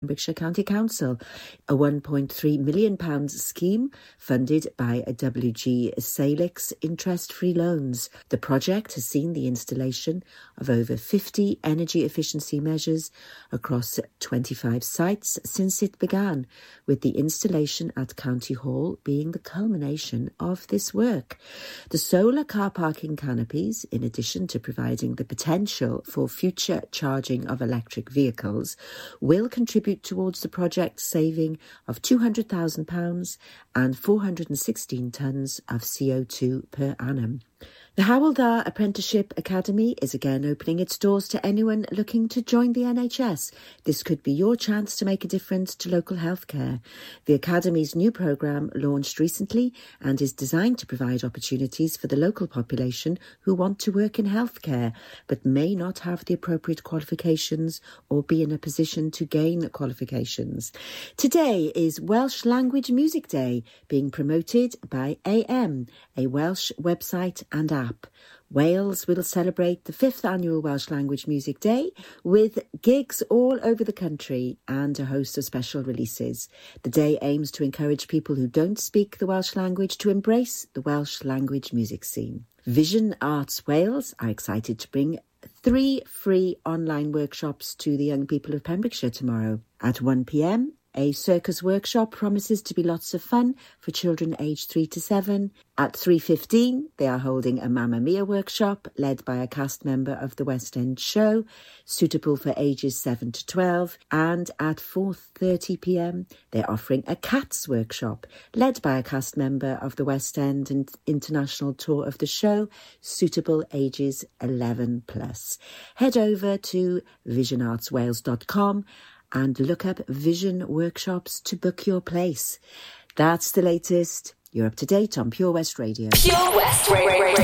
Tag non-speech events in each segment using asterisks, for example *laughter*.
Pembrokeshire County Council, a £1.3 million scheme funded by WG Salix interest-free loans. The project has seen the installation of over 50 energy efficiency measures across 25 sites since it began, with the installation at County Hall being the culmination of this work. The solar car parking canopies, in addition to providing the potential for future charging of electric vehicles, will contribute contribute towards the project saving of £200,000 and 416 tonnes of CO2 per annum. The Hywel Dda Apprenticeship Academy is again opening its doors to anyone looking to join the NHS. This could be your chance to make a difference to local healthcare. The Academy's new programme launched recently and is designed to provide opportunities for the local population who want to work in healthcare but may not have the appropriate qualifications or be in a position to gain qualifications. Today is Welsh Language Music Day being promoted by AM, a Welsh website and app. Wales will celebrate the fifth annual Welsh Language Music Day with gigs all over the country and a host of special releases. The day aims to encourage people who don't speak the Welsh language to embrace the Welsh language music scene. Vision Arts Wales are excited to bring three free online workshops to the young people of Pembrokeshire tomorrow. At 1pm, a circus workshop promises to be lots of fun for children aged 3 to 7. At 3.15, they are holding a Mamma Mia workshop led by a cast member of the West End show, suitable for ages 7 to 12. And at 4.30pm, they're offering a Cats workshop led by a cast member of the West End and international tour of the show, suitable ages 11 plus. Head over to visionartswales.com and look up Vision Workshops to book your place. That's the latest. You're up to date on Pure West Radio. Pure West Radio.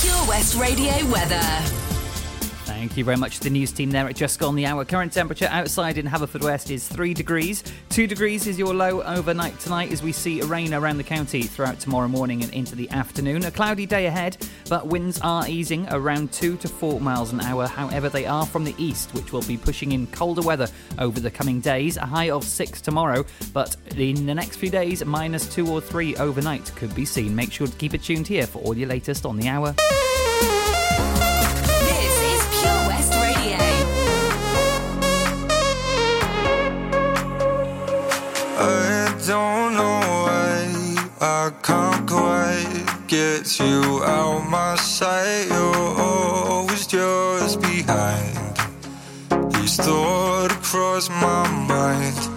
Pure West Radio weather. Thank you very much to the news team there at Just Gone the Hour. Current temperature outside in Haverfordwest is 3 degrees. 2 degrees is your low overnight tonight as we see rain around the county throughout tomorrow morning and into the afternoon. A cloudy day ahead, but winds are easing around 2 to 4 miles an hour. However, they are from the east, which will be pushing in colder weather over the coming days. A high of 6 tomorrow, but in the next few days, minus 2 or 3 overnight could be seen. Make sure to keep it tuned here for all your latest on the hour. I can't quite get you out my sight. You're always just behind. Each thought across my mind.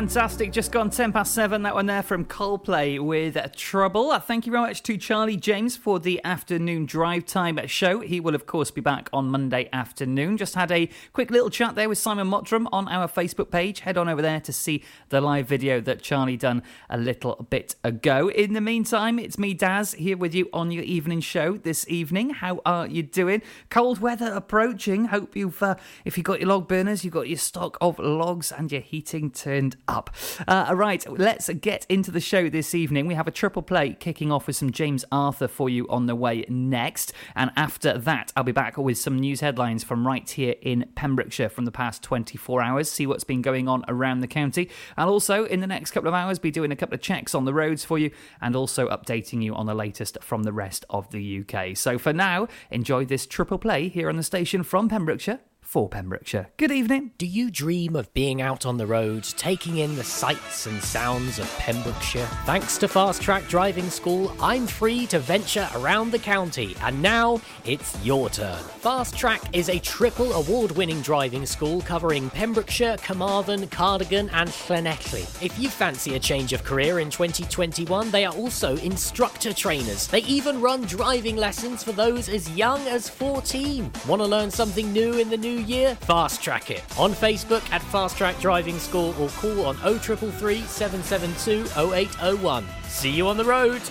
Fantastic. Just gone 10 past 7. That one there from Coldplay with Trouble. Uh, Thank you very much to Charlie James for the afternoon drive time show. He will, of course, be back on Monday afternoon. Just had a quick little chat there with Simon Mottram on our Facebook page. Head on over there to see the live video that Charlie done a little bit ago. In the meantime, it's me, Daz, here with you on your evening show this evening. How are you doing? Cold weather approaching. Hope you've, uh, if you've got your log burners, you've got your stock of logs and your heating turned up. Uh, right, let's get into the show this evening. We have a triple play kicking off with some James Arthur for you on the way next. And after that, I'll be back with some news headlines from right here in Pembrokeshire from the past 24 hours, see what's been going on around the county. I'll also, in the next couple of hours, be doing a couple of checks on the roads for you and also updating you on the latest from the rest of the UK. So for now, enjoy this triple play here on the station from Pembrokeshire for Pembrokeshire. Good evening. Do you dream of being out on the road, taking in the sights and sounds of Pembrokeshire? Thanks to Fast Track Driving School, I'm free to venture around the county, and now it's your turn. Fast Track is a triple award winning driving school covering Pembrokeshire, Carmarthen, Cardigan, and Llanelli. If you fancy a change of career in 2021, they are also instructor trainers. They even run driving lessons for those as young as 14. Want to learn something new in the new year? Fast Track it on Facebook at Fast Track Driving School or call on 0333 772 0801. See you on the road.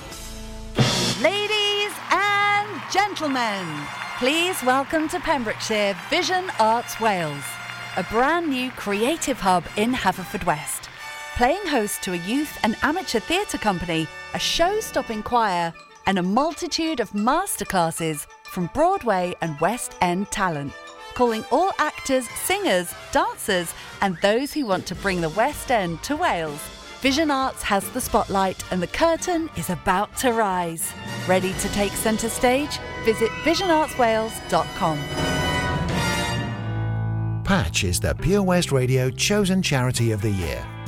Ladies and gentlemen, please welcome to Pembrokeshire Vision Arts Wales, a brand new creative hub in Haverfordwest. Playing host to a youth and amateur theatre company, a show stopping choir, and a multitude of masterclasses from Broadway and West End talent. Calling all actors, singers, dancers, and those who want to bring the West End to Wales. Vision Arts has the spotlight and the curtain is about to rise. Ready to take centre stage? Visit visionartswales.com. Patch is the Pure West Radio chosen charity of the year.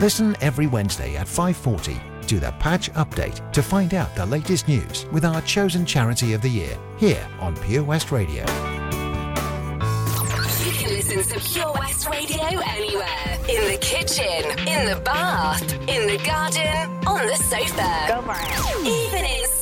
Listen every Wednesday at 5:40 to the Patch Update to find out the latest news with our chosen charity of the year here on Pure West Radio. You can listen to Pure West Radio anywhere. In the kitchen, in the bath, in the garden, on the sofa. Go for it. Even in space.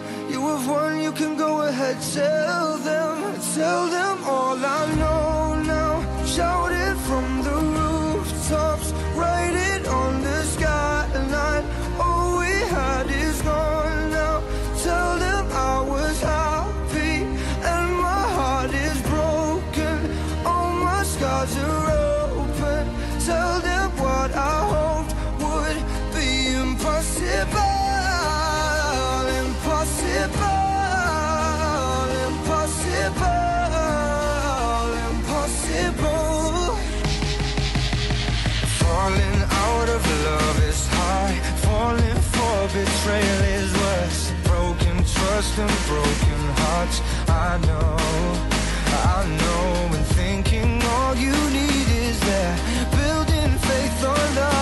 You have won, you can go ahead, tell them, tell them all I know now. Shout it from the rooftops, write it on the skyline. Broken and broken hearts. I know, I know. And thinking all you need is there. Building faith on nothing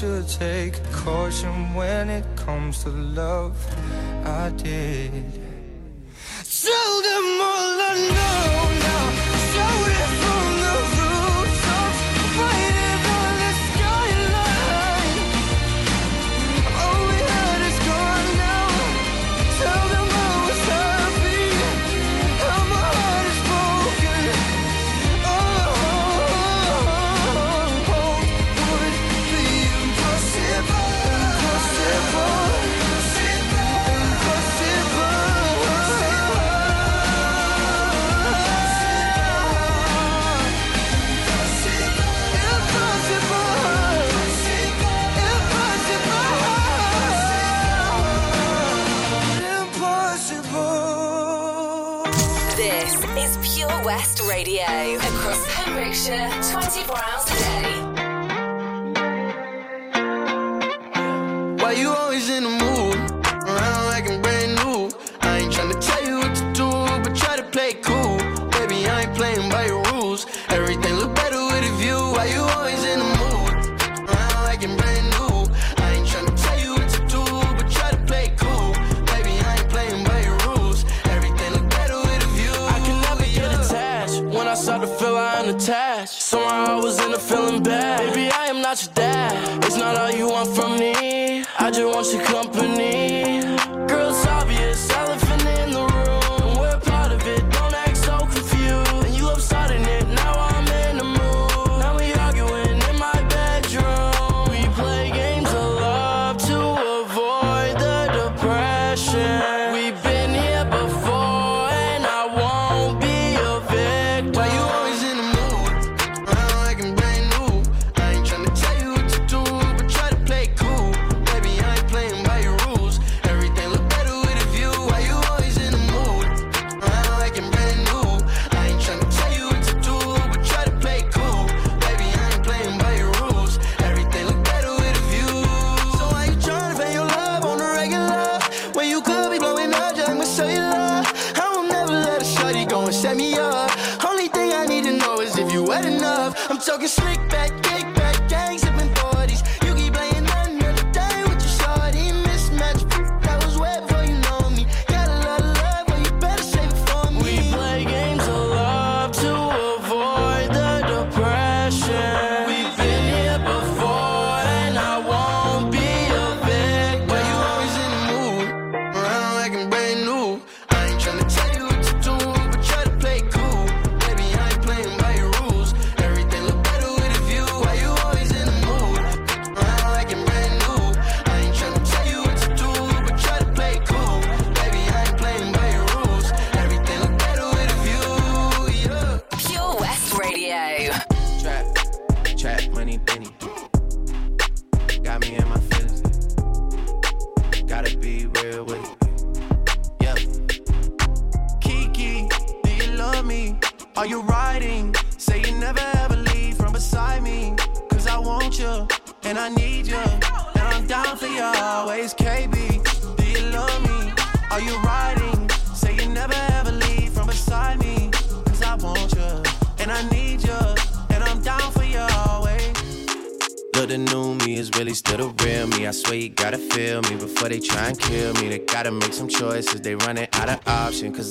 should take caution when it comes to love. I did. West Radio. Across Pembrokeshire, 24 hours a day.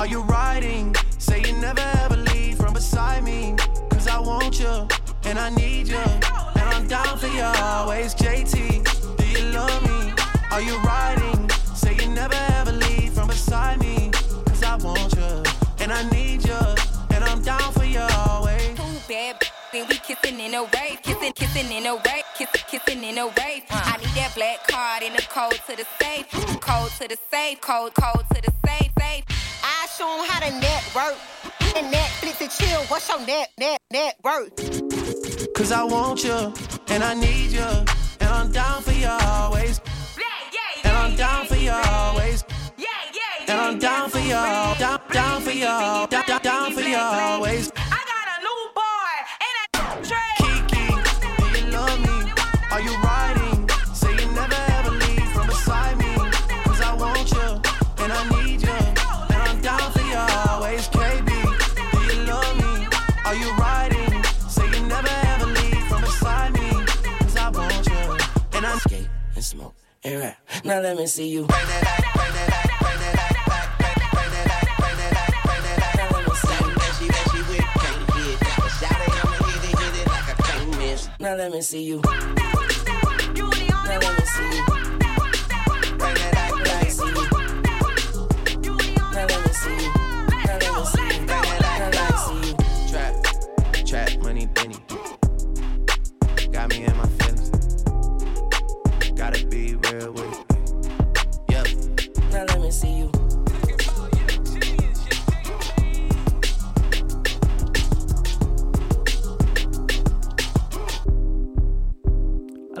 Are you riding? Say you never ever leave from beside me. Cause I want you and I need you. And I'm down for you always, JT. Do you love me? Are you riding? Say you never ever leave from beside me. Cause I want you and I need you. And I'm down for you always. Ooh, bad. Then we kissing in a wave, kissing, kissing in a wave, kissing, kissing in a wave. I need that black card in the cold to the safe, cold to the safe, cold, cold to the safe, safe. I show them how to network. And Netflix to chill, what's your net, net, net worth? Cause I want you, and I need you, and I'm down for you always. Yeah, yeah, yeah, and I'm down for you always. Yeah, yeah, yeah, and I'm down for you, down, down for you, down, down for you always. That back, bring that back. Now let me see you. That she, that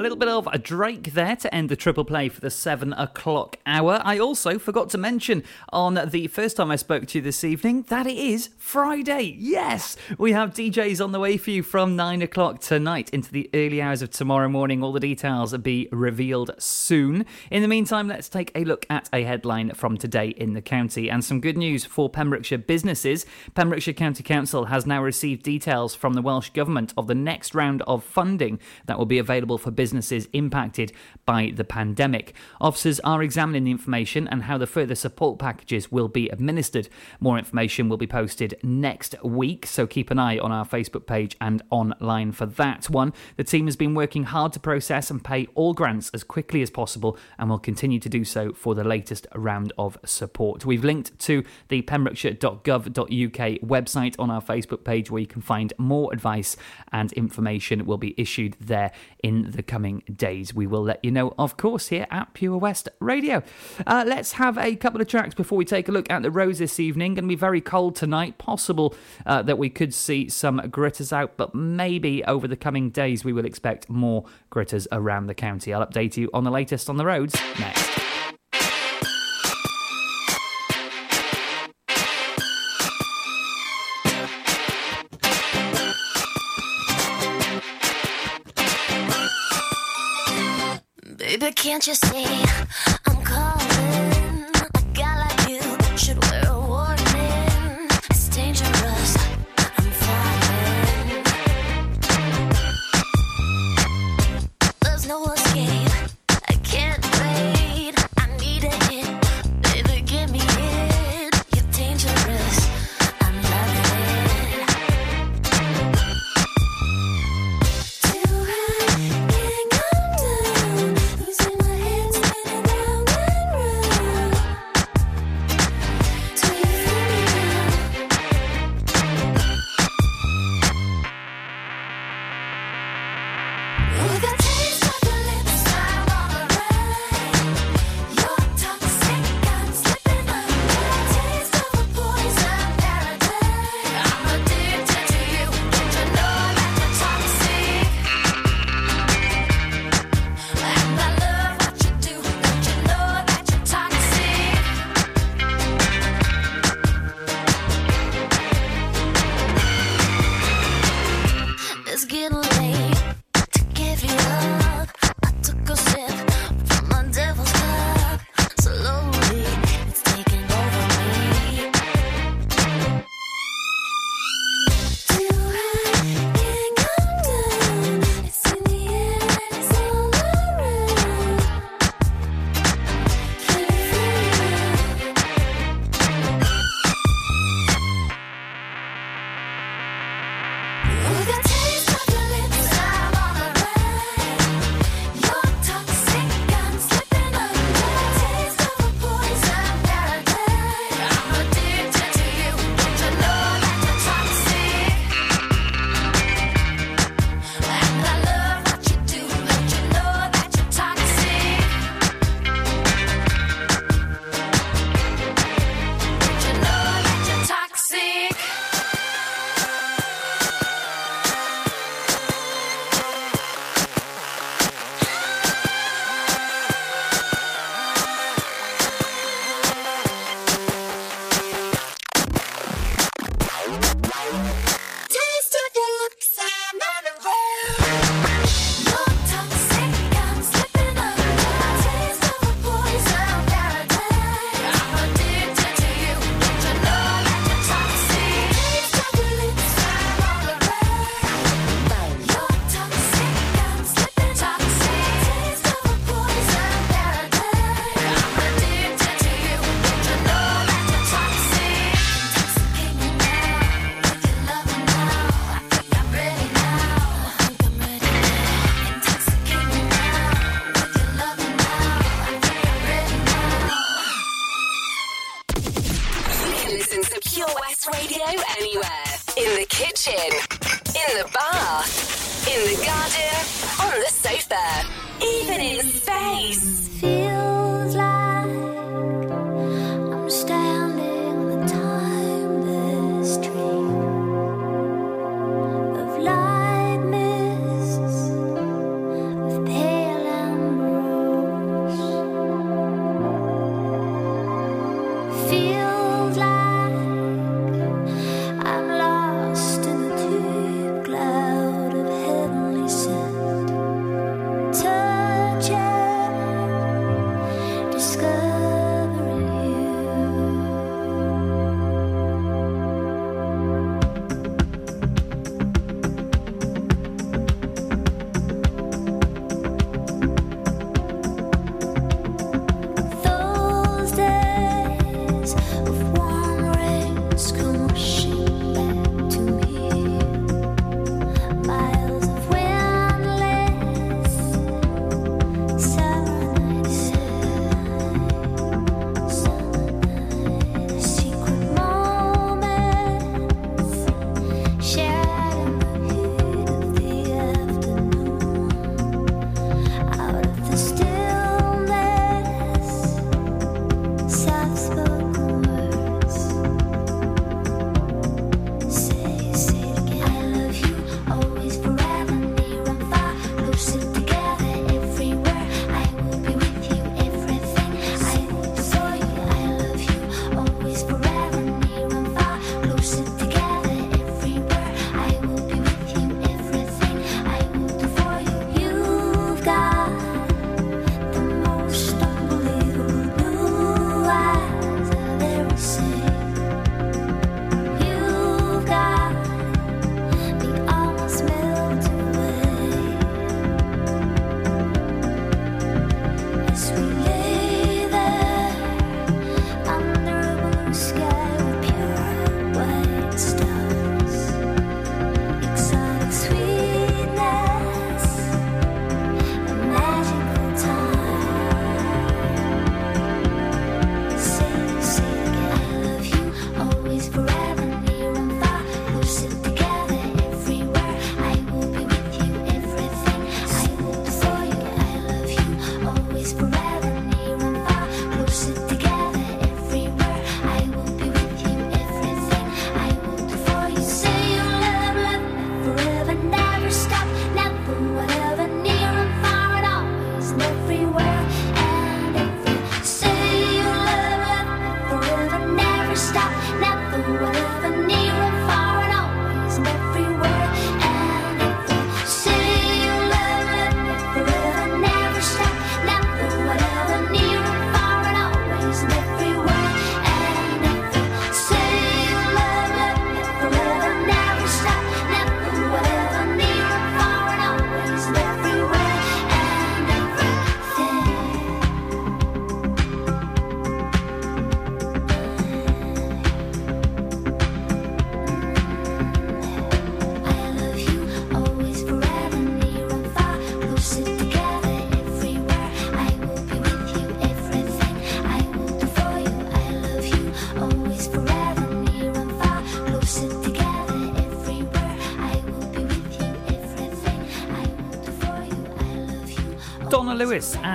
A little bit of a Drake there to end the triple play for the seven o'clock hour. I also forgot to mention on the first time I spoke to you this evening that it is Friday. Yes, we have DJs on the way for you from nine o'clock tonight into the early hours of tomorrow morning. All the details will be revealed soon. In the meantime, let's take a look at a headline from today in the county and some good news for Pembrokeshire businesses. Pembrokeshire County Council has now received details from the Welsh Government of the next round of funding that will be available for businesses impacted by the pandemic. Officers are examining the information and how the further support packages will be administered. More information will be posted next week, so keep an eye on our Facebook page and online for that one. The team has been working hard to process and pay all grants as quickly as possible and will continue to do so for the latest round of support. We've linked to the pembrokeshire.gov.uk website on our Facebook page where you can find more advice and information will be issued there in the coming days. We will let you know, of course, here at Pure West Radio. Uh, let's have a couple of tracks before we take a look at the roads this evening. Going to be very cold tonight. Possible uh, that we could see some gritters out, but maybe over the coming days we will expect more gritters around the county. I'll update you on the latest on the roads next. Can't you see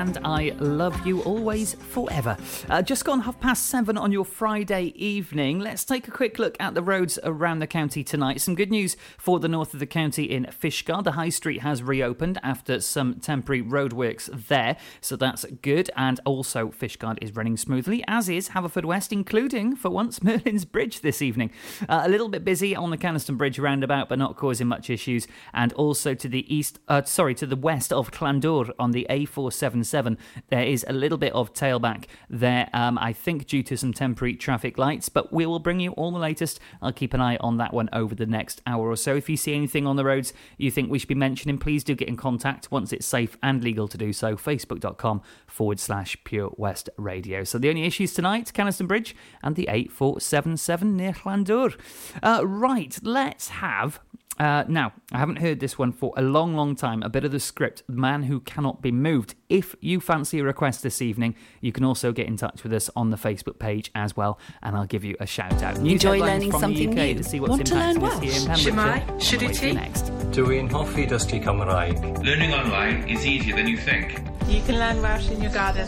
and I love you always forever. Uh, just gone half past seven on your Friday evening. Let's take a quick look at the roads around the county tonight. Some good news for the north of the county in Fishguard. The High Street has reopened after some temporary roadworks there, so that's good. And also, Fishguard is running smoothly, as is Haverfordwest, including for once *laughs* Merlin's Bridge this evening. Uh, a little bit busy on the Canaston Bridge roundabout, but not causing much issues. And also to the east, uh, sorry, to the west of Clandur on the A477, there is a little bit of tailback there. Um, I think due to some temporary traffic lights, but we will bring you all the latest. I'll keep an eye on that one over the next hour or so. If you see anything on the roads you think we should be mentioning, please do get in contact once it's safe and legal to do so. Facebook.com forward slash Pure West Radio. So the only issues tonight, Canaston Bridge and the A477 near Llandur. Uh, right, let's have. Uh, now, I haven't heard this one for a long, long time. A bit of the script, Man Who Cannot Be moved. If you fancy a request this evening, you can also get in touch with us on the Facebook page as well, and I'll give you a shout out. News Enjoy learning from something the UK new? to see what's Want to learn us in Welsh? Pembrokeshire. Shwmae? Shwd Wait wyt for ti? next. Dwi'n hoffi dysgu Cymraeg. Learning online is easier than you think. You can learn Welsh in your garden.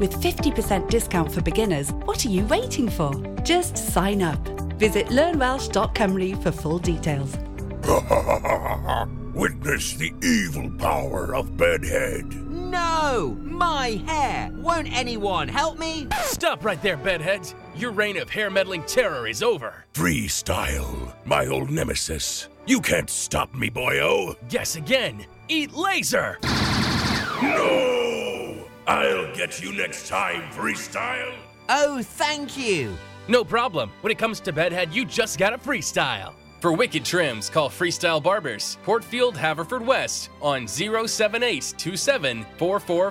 With 50% discount for beginners, what are you waiting for? Just sign up. Visit learnwelsh.cymru for full details. *laughs* Witness the evil power of Bedhead. No! My hair! Won't anyone help me? Stop right there, bedheads. Your reign of hair meddling terror is over. Freestyle, my old nemesis. You can't stop me, boyo. Guess again. Eat laser. No! I'll get you next time, freestyle. Oh, thank you. No problem. When it comes to bedhead, you just gotta freestyle. For wicked trims, call Freestyle Barbers, Portfield, Haverfordwest, on 07827 There's so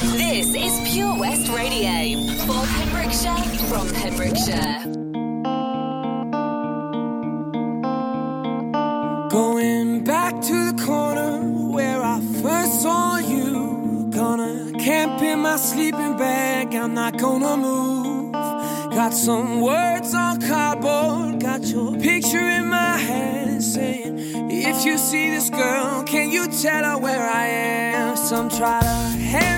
This is Pure West Radio for Pembrokeshire from Pembrokeshire. Going back to the corner where I first saw you. Gonna camp in my sleeping bag, I'm not gonna move. Got some words on cardboard, got your picture in my hand saying, If you see this girl, can you tell her where I am? Some try to hand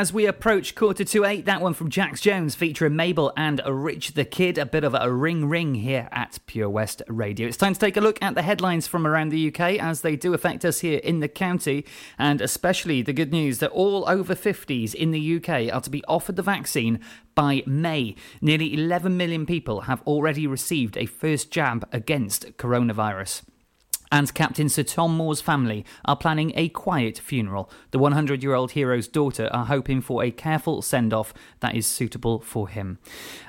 As we approach quarter to eight, that one from Jax Jones featuring Mabel and Rich the Kid, a bit of a ring ring here at Pure West Radio. It's time to take a look at the headlines from around the UK as they do affect us here in the county, and especially the good news that all over 50s in the UK are to be offered the vaccine by May. Nearly 11 million people have already received a first jab against coronavirus and Captain Sir Tom Moore's family are planning a quiet funeral. The 100 year old hero's daughter are hoping for a careful send off that is suitable for him.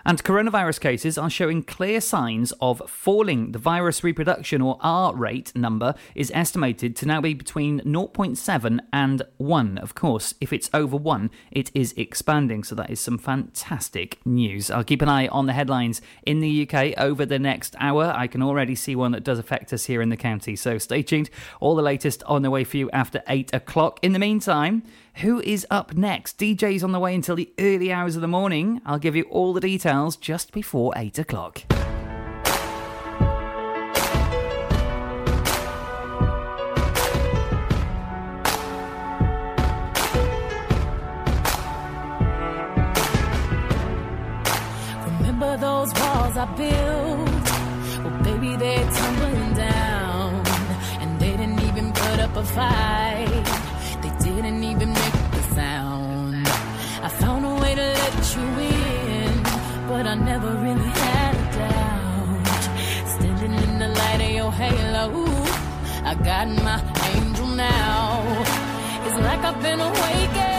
And coronavirus cases are showing clear signs of falling. The virus reproduction or R rate number is estimated to now be between 0.7 and 1. Of course, if it's over 1, it is expanding, so that is some fantastic news. I'll keep an eye on the headlines in the UK over the next hour. I can already see one that does affect us here in the county, so stay tuned. All the latest on the way for you after 8 o'clock. In the meantime, who is up next? DJ's on the way until the early hours of the morning. I'll give you all the details just before 8 o'clock. Remember those walls I built? Well, baby, they're tumbling up a fight. They didn't even make the sound. I found a way to let you in, but I never really had a doubt. Standing in the light of your halo, I got my angel now. It's like I've been awakened.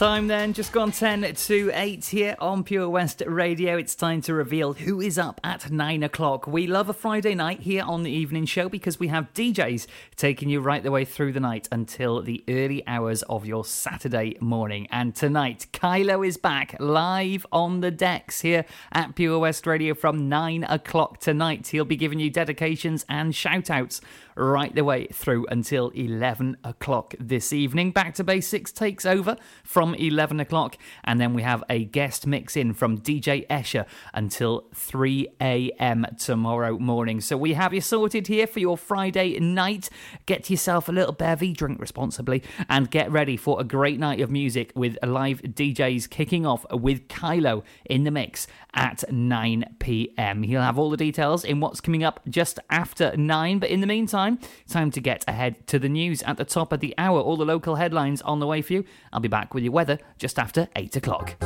Time then. Just gone 10 to 8 here on Pure West Radio. It's time to reveal who is up at 9 o'clock. We love a Friday night here on the evening show because we have DJs taking you right the way through the night until the early hours of your Saturday morning. And tonight, Kylo is back live on the decks here at Pure West Radio from 9 o'clock tonight. He'll be giving you dedications and shout outs right the way through until 11 o'clock this evening. Back to Basics takes over from 11 o'clock, and then we have a guest mix in from DJ Escher until 3 a.m. tomorrow morning. So we have you sorted here for your Friday night. Get yourself a little bevy, drink responsibly, and get ready for a great night of music with live DJs kicking off with Kylo in the mix at 9 p.m. He'll have all the details in what's coming up just after 9, but in the meantime, time, time to get ahead to the news at the top of the hour. All the local headlines on the way for you. I'll be back with your weather just after 8 o'clock.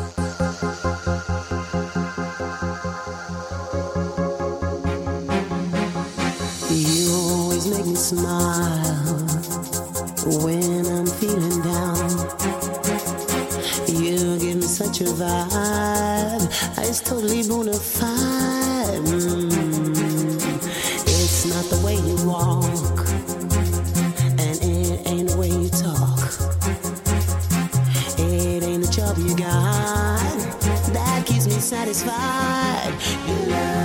You always make me smile when I'm feeling down. You give me such a vibe, totally bona fide. Satisfied. Your love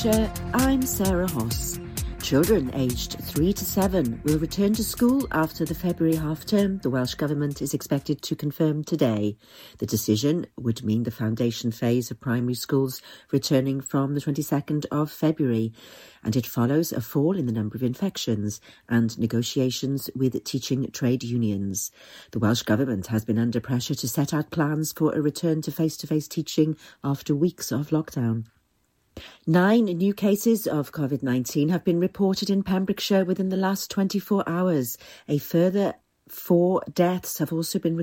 I'm Sarah Hoss. Children aged 3 to 7 will return to school after the February half term, the Welsh Government is expected to confirm today. The decision would mean the foundation phase of primary schools returning from the 22nd of February, and it follows a fall in the number of infections and negotiations with teaching trade unions. The Welsh Government has been under pressure to set out plans for a return to face to face teaching after weeks of lockdown. Nine new cases of COVID 19 have been reported in Pembrokeshire within the last 24 hours. A further four deaths have also been